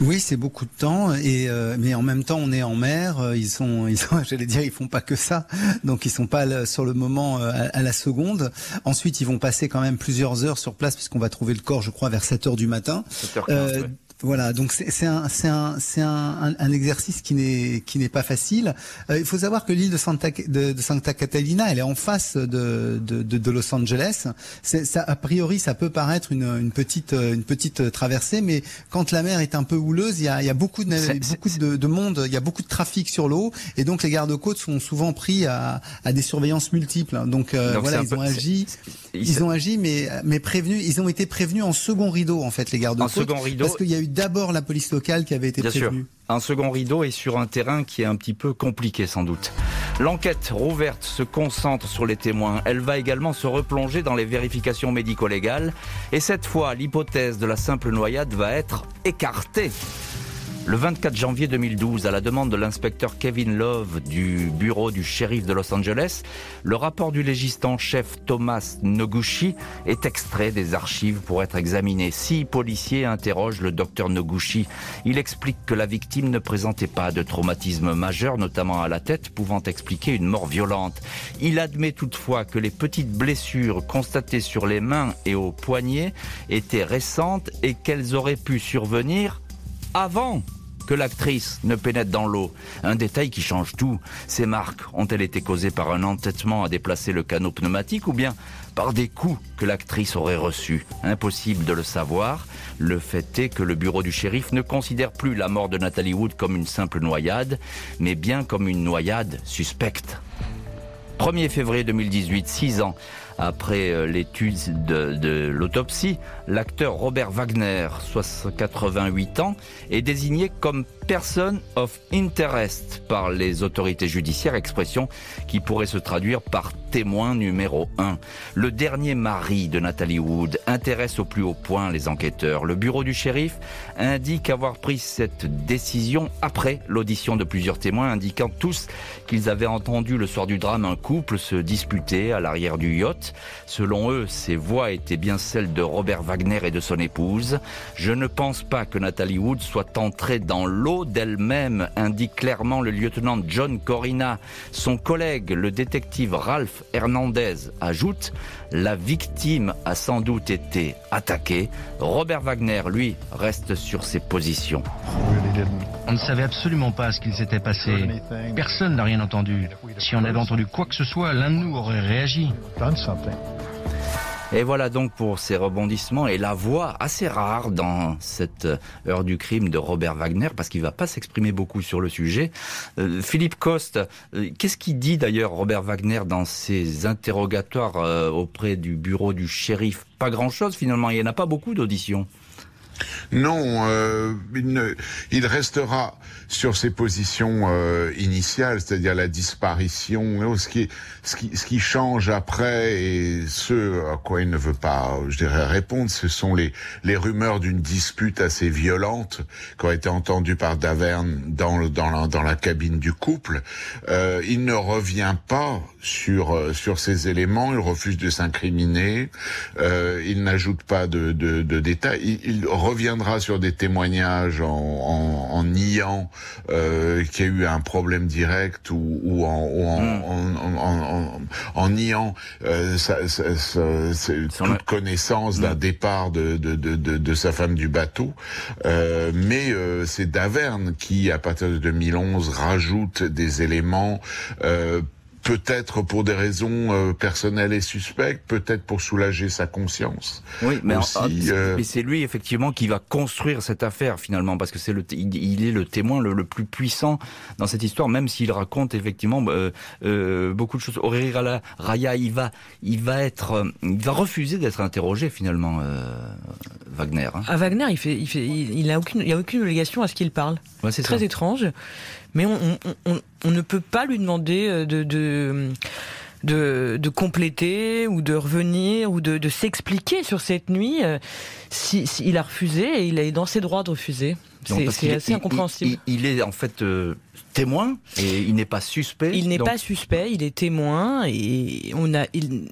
Speaker 6: Oui, c'est beaucoup de temps, et euh, mais en même temps, on est en mer. Euh, ils sont, ils sont, j'allais dire, ils font pas que ça, donc ils sont pas sur le moment euh, à, à, la seconde. Ensuite, ils vont passer quand même plusieurs heures sur place, puisqu'on va trouver le corps, je crois, vers 7 heures du matin.
Speaker 3: 7h15, euh, ouais.
Speaker 6: Voilà, donc c'est un, un, un, un, exercice qui n'est pas facile. Euh, il faut savoir que l'île de Santa de, de, Santa Catalina, elle est en face de de, de, de Los Angeles. Ça, a priori, ça peut paraître une, une petite une petite traversée, mais quand la mer est un peu houleuse, il y a, il y a beaucoup de beaucoup de, de, monde, il y a beaucoup de trafic sur l'eau, et donc les gardes-côtes sont souvent pris à, à des surveillances multiples. Donc, euh, donc voilà, ils
Speaker 3: peu,
Speaker 6: ont agi. Ils, ont agi, mais mais prévenus. Ils ont été prévenus en second rideau en fait, les gardes
Speaker 3: En second rideau.
Speaker 6: Parce qu'il y a eu d'abord la police locale qui avait été
Speaker 3: Bien
Speaker 6: prévenue.
Speaker 3: sûr. Un second rideau est sur un terrain qui est un petit peu compliqué sans doute. L'enquête rouverte se concentre sur les témoins. Elle va également se replonger dans les vérifications médico-légales. Et cette fois, l'hypothèse de la simple noyade va être écartée. Le 24 janvier 2012, à la demande de l'inspecteur Kevin Love du bureau du shérif de Los Angeles, le rapport du légiste en chef Thomas Noguchi est extrait des archives pour être examiné. Six policiers interrogent le docteur Noguchi. Il explique que la victime ne présentait pas de traumatisme majeur, notamment à la tête, pouvant expliquer une mort violente. Il admet toutefois que les petites blessures constatées sur les mains et aux poignets étaient récentes et qu'elles auraient pu survenir avant que l'actrice ne pénètre dans l'eau. Un détail qui change tout. Ces marques ont-elles été causées par un entêtement à déplacer le canot pneumatique ou bien par des coups que l'actrice aurait reçus? Impossible de le savoir. Le fait est que le bureau du shérif ne considère plus la mort de Nathalie Wood comme une simple noyade, mais bien comme une noyade suspecte. 1er février 2018, six ans après euh, l'étude de, l'autopsie, l'acteur Robert Wagner, 88 ans, est désigné comme person of interest par les autorités judiciaires, expression qui pourrait se traduire par témoin numéro 1. Le dernier mari de Nathalie Wood intéresse au plus haut point les enquêteurs. Le bureau du shérif indique avoir pris cette décision après l'audition de plusieurs témoins indiquant tous qu'ils avaient entendu le soir du drame un couple se disputer à l'arrière du yacht. Selon eux, ces voix étaient bien celles de Robert Wagner et de son épouse. Je ne pense pas que Nathalie Wood soit entrée dans l'eau d'elle-même, indique clairement le lieutenant John Corina. Son collègue, le détective Ralph Hernandez, ajoute La victime a sans doute été attaquée. Robert Wagner, lui, reste sur ses positions.
Speaker 7: On ne savait absolument pas ce qu'il s'était passé. Personne n'a rien entendu. Si on avait entendu quoi que ce soit, l'un de nous aurait réagi.
Speaker 3: Et voilà donc pour ces rebondissements et la voix assez rare dans cette heure du crime de Robert Wagner, parce qu'il va pas s'exprimer beaucoup sur le sujet. Euh, Philippe Coste, euh, qu'est-ce qu'il dit d'ailleurs Robert Wagner dans ses interrogatoires euh, auprès du bureau du shérif? Pas grand-chose finalement, il n'y en a pas beaucoup d'auditions.
Speaker 5: Non, euh, il, restera sur ses positions euh, initiales, c'est-à-dire la disparition. Ce qui, ce, qui, ce qui change après et ce à quoi il ne veut pas, je dirais, répondre, ce sont les, les rumeurs d'une dispute assez violente qui a été entendue par Daverne dans, le- dans, la, dans la cabine du couple. Euh, il ne revient pas sur, euh, sur ces éléments, il refuse de s'incriminer, euh, il n'ajoute pas de, de, de détails, il, il reviendra sur des témoignages en, en, en niant euh, qu'il y a eu un problème direct ou, ou en, ou en, en, en, niant euh, sa- sa- sa- toute connaissance d'un départ de, de, de, de, de sa femme du bateau. Euh, mais euh, c'est Daverne qui, à partir de 2011, rajoute des éléments euh, peut-être pour des raisons euh, personnelles et suspectes, peut-être pour soulager sa conscience.
Speaker 3: Oui, mais, ah, c'est-
Speaker 5: euh,
Speaker 3: mais c'est lui effectivement qui va construire cette affaire finalement, parce que c'est le, il, il est le témoin le, le plus puissant dans cette histoire, même s'il raconte effectivement euh, euh, beaucoup de choses. Aurélien Rala- Raya, il va, il va être, il va refuser d'être interrogé finalement, euh, Wagner. Hein.
Speaker 4: À Wagner, il fait, il fait, il, il a aucune, il y a aucune obligation à ce qu'il parle.
Speaker 3: Ouais, c'est
Speaker 4: Très
Speaker 3: ça.
Speaker 4: étrange, mais on, ne peut pas lui demander euh, de, compléter ou de revenir ou de, s'expliquer sur cette nuit. euh, Si, si il a refusé et il est dans ses droits de refuser.
Speaker 3: Donc,
Speaker 4: C'est assez
Speaker 3: il-
Speaker 4: incompréhensible.
Speaker 3: Il, il est en fait euh, témoin et il n'est pas suspect.
Speaker 4: Il n'est
Speaker 3: donc-
Speaker 4: pas suspect, il est témoin et on a il-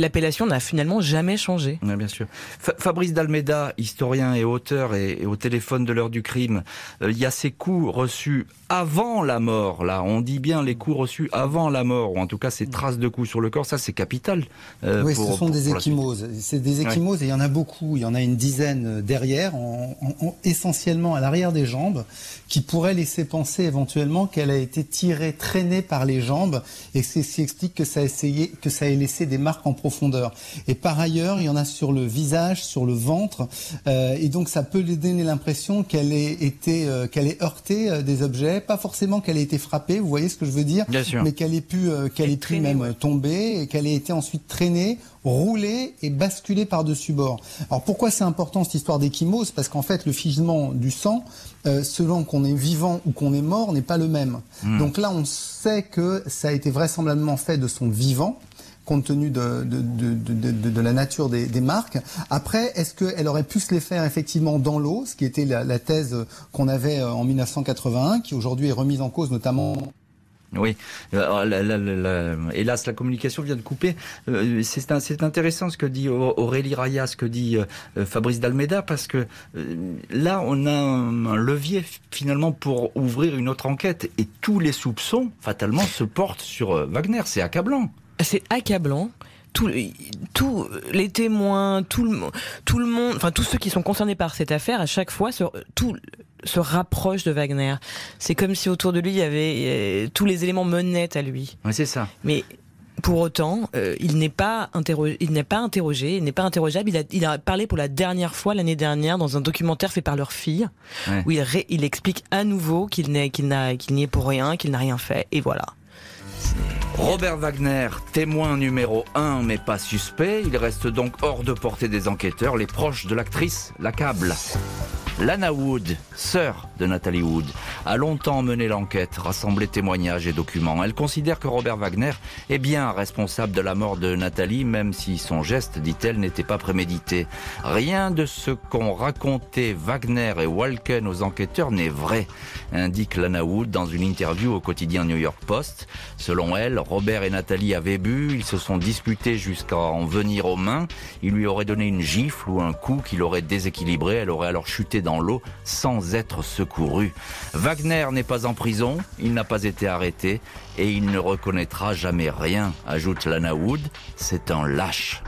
Speaker 4: l'appellation n'a finalement jamais changé.
Speaker 3: Bien sûr. Fa- Fabrice Dalmeda, historien et auteur, et, et au téléphone de l'heure du crime, euh, il y a ces coups reçus avant la mort. Là, on dit bien les coups reçus avant la mort, ou en tout cas ces traces de coups sur le corps. Ça, c'est capital. euh,
Speaker 6: oui,
Speaker 3: pour-
Speaker 6: ce sont
Speaker 3: pour-
Speaker 6: des
Speaker 3: pour
Speaker 6: échymoses. C'est des échymoses et il y en a beaucoup. Il y en a une dizaine derrière, en- en- en- essentiellement à l'arrière des jambes, qui pourraient laisser penser éventuellement qu'elle a été tirée, traînée par les jambes, et c'est ce qui explique que ça a essayé, que ça ait laissé des marques en profondeur. Et par ailleurs, il y en a sur le visage, sur le ventre, euh, et donc ça peut lui donner l'impression qu'elle ait été, euh, qu'elle ait heurté euh, des objets, pas forcément qu'elle ait été frappée. Vous voyez ce que je veux dire
Speaker 3: Bien sûr.
Speaker 6: Mais qu'elle ait pu, euh, qu'elle ait pu
Speaker 4: traînée,
Speaker 6: même
Speaker 4: ouais.
Speaker 6: tomber et qu'elle ait été ensuite traînée rouler et basculer par-dessus bord. Alors pourquoi c'est important cette histoire d'échymose Parce qu'en fait, le figement du sang, euh, selon qu'on est vivant ou qu'on est mort, n'est pas le même.
Speaker 3: Hmm.
Speaker 6: Donc là, on sait que ça a été vraisemblablement fait de son vivant compte tenu de, de, de, de, de la nature des, des, marques. Après, est-ce qu'elle aurait pu se les faire effectivement dans l'eau, ce qui était la, la thèse qu'on avait euh, en 1981, qui aujourd'hui est remise en cause notamment
Speaker 3: oui, euh, la, la, la, hélas, la communication vient de couper. Euh, c'est intéressant ce que dit Aurélie Raya, ce que dit euh, Fabrice Dalmeda, parce que là, on a un, levier finalement pour ouvrir une autre enquête, et tous les soupçons, fatalement, se portent sur Wagner. C'est accablant.
Speaker 4: C'est accablant tous les témoins, tout le, tout le monde, enfin tous ceux qui sont concernés par cette affaire, à chaque fois, se, tout se rapproche de Wagner. C'est comme si autour de lui il y avait euh, tous les éléments menaient à lui.
Speaker 3: Ouais, c'est ça.
Speaker 4: Mais pour autant, euh, il n'est pas interrogé, il n'est pas interrogé, il n'est pas interrogeable. Il a, il a parlé pour la dernière fois l'année dernière dans un documentaire fait par leur fille,
Speaker 3: ouais.
Speaker 4: où il, ré, il explique à nouveau qu'il n'est, qu'il n'a, qu'il n'y est pour rien, qu'il n'a rien fait, et voilà.
Speaker 3: Robert Wagner, témoin numéro 1 mais pas suspect, il reste donc hors de portée des enquêteurs. Les proches de l'actrice l'accablent. Lana Wood, sœur de Nathalie Wood, a longtemps mené l'enquête, rassemblé témoignages et documents. Elle considère que Robert Wagner est bien responsable de la mort de Nathalie, même si son geste, dit-elle, n'était pas prémédité. Rien de ce qu'ont raconté Wagner et Walken aux enquêteurs n'est vrai, indique Lana Wood dans une interview au quotidien New York Post. Selon elle, Robert et Nathalie avaient bu, ils se sont disputés jusqu'à en venir aux mains. Il lui aurait donné une gifle ou un coup qui l'aurait déséquilibré. Elle aurait alors chuté dans l'eau sans être secouru. Wagner n'est pas en prison, il n'a pas été arrêté et il ne reconnaîtra jamais rien, ajoute Lana Wood. C'est un lâche.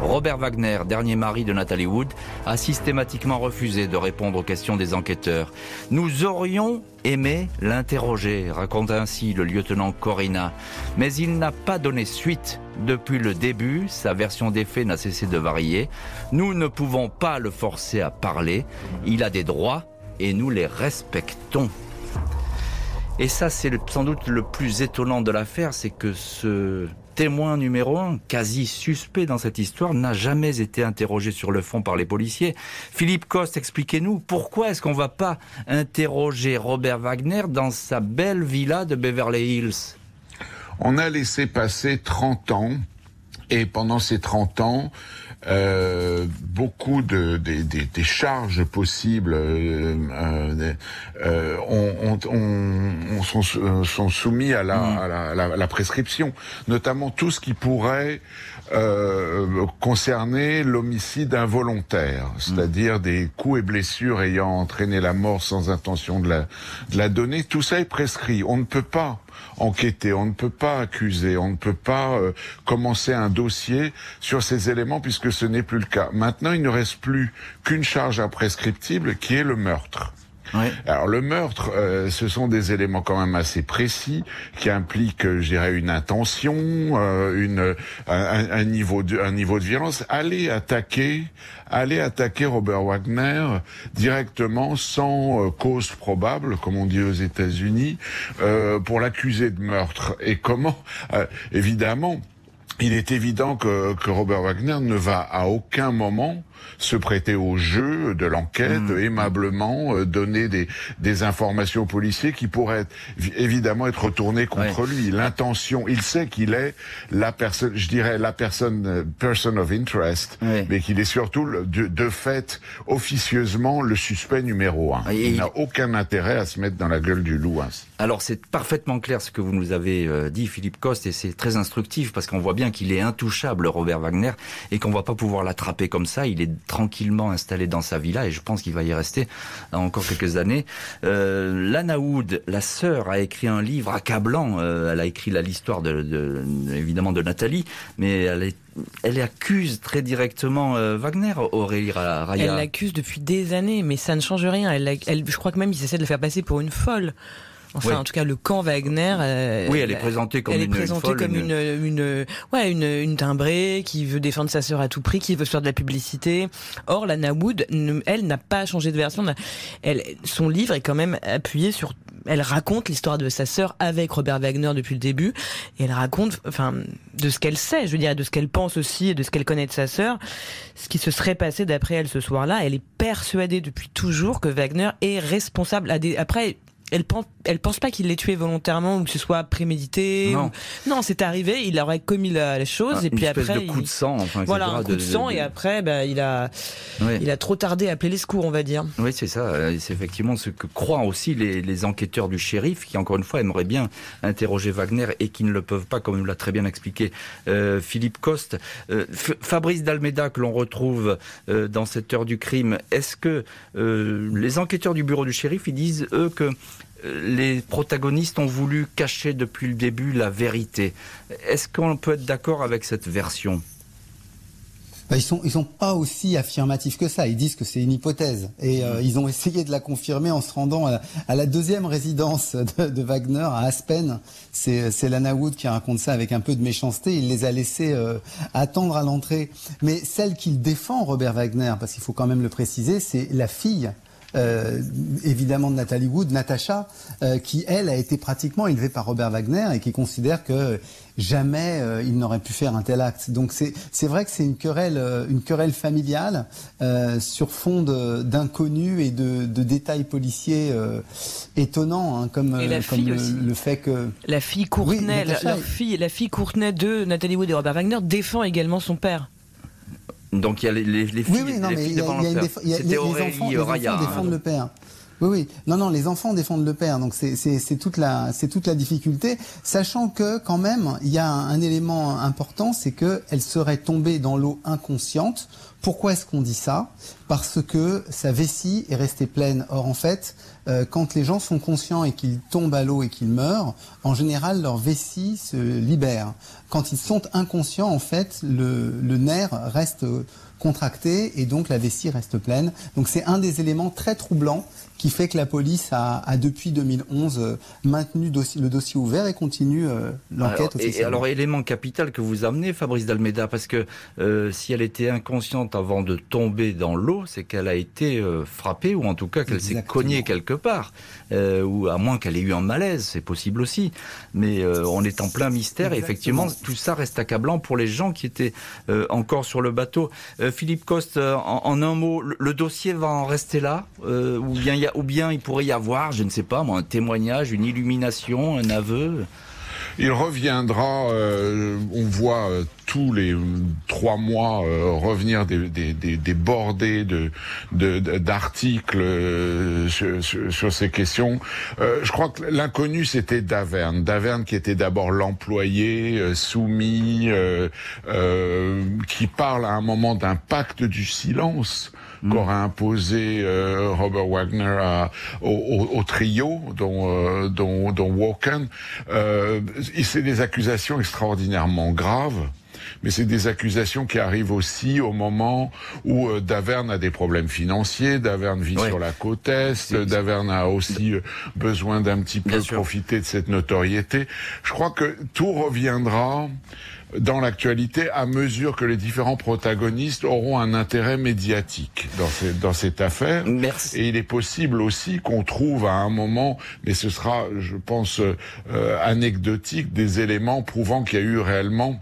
Speaker 3: Robert Wagner, dernier mari de Nathalie Wood, a systématiquement refusé de répondre aux questions des enquêteurs. Nous aurions aimé l'interroger, raconte ainsi le lieutenant Corina, mais il n'a pas donné suite. Depuis le début, sa version des faits n'a cessé de varier. Nous ne pouvons pas le forcer à parler. Il a des droits et nous les respectons. Et ça, c'est sans doute le plus étonnant de l'affaire, c'est que ce témoin numéro un, quasi suspect dans cette histoire, n'a jamais été interrogé sur le fond par les policiers. Philippe Coste, expliquez-nous, pourquoi est-ce qu'on va pas interroger Robert Wagner dans sa belle villa de Beverly Hills?
Speaker 5: On a laissé passer 30 ans, et pendant ces 30 ans, euh, beaucoup de, de, de, des charges possibles euh, euh, on, on, on sont, sont, soumis à la, mmh. à, la, à, la, à la, prescription, notamment tout ce qui pourrait concerner l'homicide involontaire, c'est-à-dire mmh. des coups et blessures ayant entraîné la mort sans intention de la, de la donner. Tout ça est prescrit. On ne peut pas enquêter, on ne peut pas accuser, on ne peut pas euh, commencer un dossier sur ces éléments puisque ce n'est plus le cas. Maintenant, il ne reste plus qu'une charge imprescriptible qui est le meurtre. Alors le meurtre, euh, ce sont des éléments quand même assez précis qui impliquent, je dirais, une intention, euh, une un, un, niveau de un niveau de violence. Aller attaquer, aller attaquer Robert Wagner directement sans euh, cause probable, comme on dit aux États-Unis, euh, pour l'accuser de meurtre. Et comment, euh, évidemment. Il est évident que, que Robert Wagner ne va à aucun moment se prêter au jeu de l'enquête, mmh. aimablement euh, donner des, des informations aux policiers qui pourraient être, évidemment être retournées contre
Speaker 3: Ouais.
Speaker 5: lui. L'intention, il sait qu'il est la personne, je dirais la personne, euh, person of interest,
Speaker 3: Ouais.
Speaker 5: mais qu'il est surtout de, de fait officieusement le suspect numéro un.
Speaker 3: Et
Speaker 5: il
Speaker 3: il-
Speaker 5: n'a aucun intérêt à se mettre dans la gueule du loup. hein.
Speaker 3: Alors c'est parfaitement clair ce que vous nous avez euh, dit, Philippe Coste, et c'est très instructif parce qu'on voit bien qu'il est intouchable, Robert Wagner, et qu'on va pas pouvoir l'attraper comme ça. Il est tranquillement installé dans sa villa, et je pense qu'il va y rester encore quelques années. Euh, Lana Wood, la sœur, a écrit un livre accablant. Euh, elle a écrit l'histoire de, de- évidemment de Nathalie, mais elle elle accuse très directement euh, Wagner, Aurélie Ra- Raya.
Speaker 4: Elle l'accuse depuis des années, mais ça ne change rien. Elle, je crois que même ils essaient de la faire passer pour une folle. Enfin,
Speaker 3: Oui.
Speaker 4: en tout cas, le camp Wagner. euh,
Speaker 3: Oui, elle est présentée comme
Speaker 4: elle est
Speaker 3: une- une
Speaker 4: présentée
Speaker 3: folle,
Speaker 4: comme
Speaker 3: une-
Speaker 4: une, une, ouais, une, une timbrée qui veut défendre sa sœur à tout prix, qui veut se faire de la publicité. Or, Lana Wood, elle n'a pas changé de version. Elle, son livre est quand même appuyé sur elle raconte l'histoire de sa sœur avec Robert Wagner depuis le début, et elle raconte, enfin, de ce qu'elle sait, je veux dire, de ce qu'elle pense aussi, et de ce qu'elle connaît de sa sœur, ce qui se serait passé d'après elle ce soir-là. Elle est persuadée depuis toujours que Wagner est responsable. À des... Après, elle pense, elle pense pas qu'il l'ait tué volontairement ou que ce soit prémédité.
Speaker 3: Non,
Speaker 4: non c'est arrivé. Il aurait commis la, chose
Speaker 3: ah,
Speaker 4: et puis après,
Speaker 3: de coup de sang, enfin,
Speaker 4: voilà, un coup de, sang et après, bah, il a, il a trop tardé à appeler les secours, on va dire.
Speaker 3: Oui, c'est ça. Euh, c'est effectivement ce que croient aussi les, les, enquêteurs du shérif, qui encore une fois aimeraient bien interroger Wagner et qui ne le peuvent pas, comme nous l'a très bien expliqué euh, Philippe Coste. Euh, Fabrice Dalmeda que l'on retrouve euh, dans cette heure du crime. Est-ce que les enquêteurs du bureau du shérif, ils disent eux que les protagonistes ont voulu cacher depuis le début la vérité. Est-ce qu'on peut être d'accord avec cette version?
Speaker 6: Bah, ils sont sont pas aussi affirmatifs que ça. Ils disent que c'est une hypothèse et euh, ils ont essayé de la confirmer en se rendant à, la deuxième résidence de, Wagner à Aspen. C'est c'est Lana Wood qui raconte ça avec un peu de méchanceté. Il les a laissés euh, attendre à l'entrée. Mais celle qu'il défend, Robert Wagner, parce qu'il faut quand même le préciser, c'est la fille euh, évidemment de Nathalie Wood, Natacha, euh, qui elle a été pratiquement élevée par Robert Wagner et qui considère que jamais euh, il n'aurait pu faire un tel acte. Donc c'est vrai que c'est une querelle une querelle familiale sur fond d'inconnus et de, de, détails policiers étonnants, hein, comme, comme le, fait que
Speaker 4: la fille Courtenay, leur fille, la fille Courtenay de Nathalie Wood et Robert Wagner défend également son père.
Speaker 3: Donc il y a les, les, les filles,
Speaker 6: oui, oui, non, mais il y a, y a les, enfants, les enfants défendent le père. Oui, oui. Non, non, les enfants défendent le père. Donc c'est toute la c'est toute la difficulté, sachant que quand même il y a un, un élément important, c'est que elle serait tombée dans l'eau inconsciente. Pourquoi est-ce qu'on dit ça? Parce que sa vessie est restée pleine. Or en fait, euh, quand les gens sont conscients et qu'ils tombent à l'eau et qu'ils meurent, en général leur vessie se libère. Quand ils sont inconscients, en fait, le, le nerf reste contracté et donc la vessie reste pleine. Donc c'est un des éléments très troublants qui fait que la police a, a depuis 2011 euh, maintenu le dossier ouvert et continue euh, l'enquête.
Speaker 3: Et, et, alors élément capital que vous amenez, Fabrice Dalmeda, parce que euh, si elle était inconsciente avant de tomber dans l'eau, c'est qu'elle a été euh, frappée ou en tout cas qu'elle s'est cognée quelque part, euh, ou à moins qu'elle ait eu un malaise, c'est possible aussi. Mais on est en plein mystère et effectivement tout ça reste accablant pour les gens qui étaient encore sur le bateau. Philippe Coste, en, en, un mot, le, le, dossier va en rester là, ou bien il y a ou bien il pourrait y avoir, je ne sais pas moi, un témoignage, une illumination, un aveu?
Speaker 5: Il reviendra, euh, on voit euh, tous les euh, trois mois euh, revenir des, des, des, des, bordées de d'articles euh, sur, sur, sur, ces questions. je crois que l'inconnu c'était Daverne, Daverne qui était d'abord l'employé soumis, qui parle à un moment d'un pacte du silence mm. qu'aurait imposé euh, Robert Wagner à, au, au, au, trio, dont, euh, dont, dont Woken. Euh, c'est des accusations extraordinairement graves mais c'est des accusations qui arrivent aussi au moment où euh, Daverne a des problèmes financiers, Daverne vit ouais. sur la côte Est, Daverne a aussi euh, besoin d'un petit peu profiter de cette notoriété. Je crois que tout reviendra dans l'actualité à mesure que les différents protagonistes auront un intérêt médiatique dans, ces, dans cette affaire.
Speaker 3: Merci.
Speaker 5: Et il est possible aussi qu'on trouve à un moment, mais ce sera, je pense, euh, anecdotique, des éléments prouvant qu'il y a eu réellement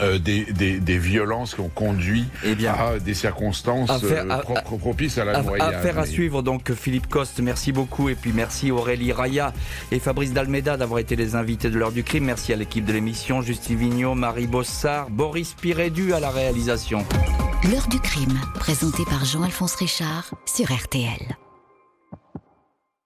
Speaker 5: euh, des, des, des, violences qui ont conduit eh bien, à des circonstances affaire, euh, pro, pro, propices à la à, noyade.
Speaker 3: Affaire à suivre donc Philippe Coste, merci beaucoup et puis merci Aurélie Raya et Fabrice Dalmeda d'avoir été les invités de l'heure du crime. Merci à l'équipe de l'émission, Justine Vignot, Marie Bossard, Boris Pirédu à la réalisation.
Speaker 1: L'heure du crime, présenté par Jean-Alphonse Richard sur RTL.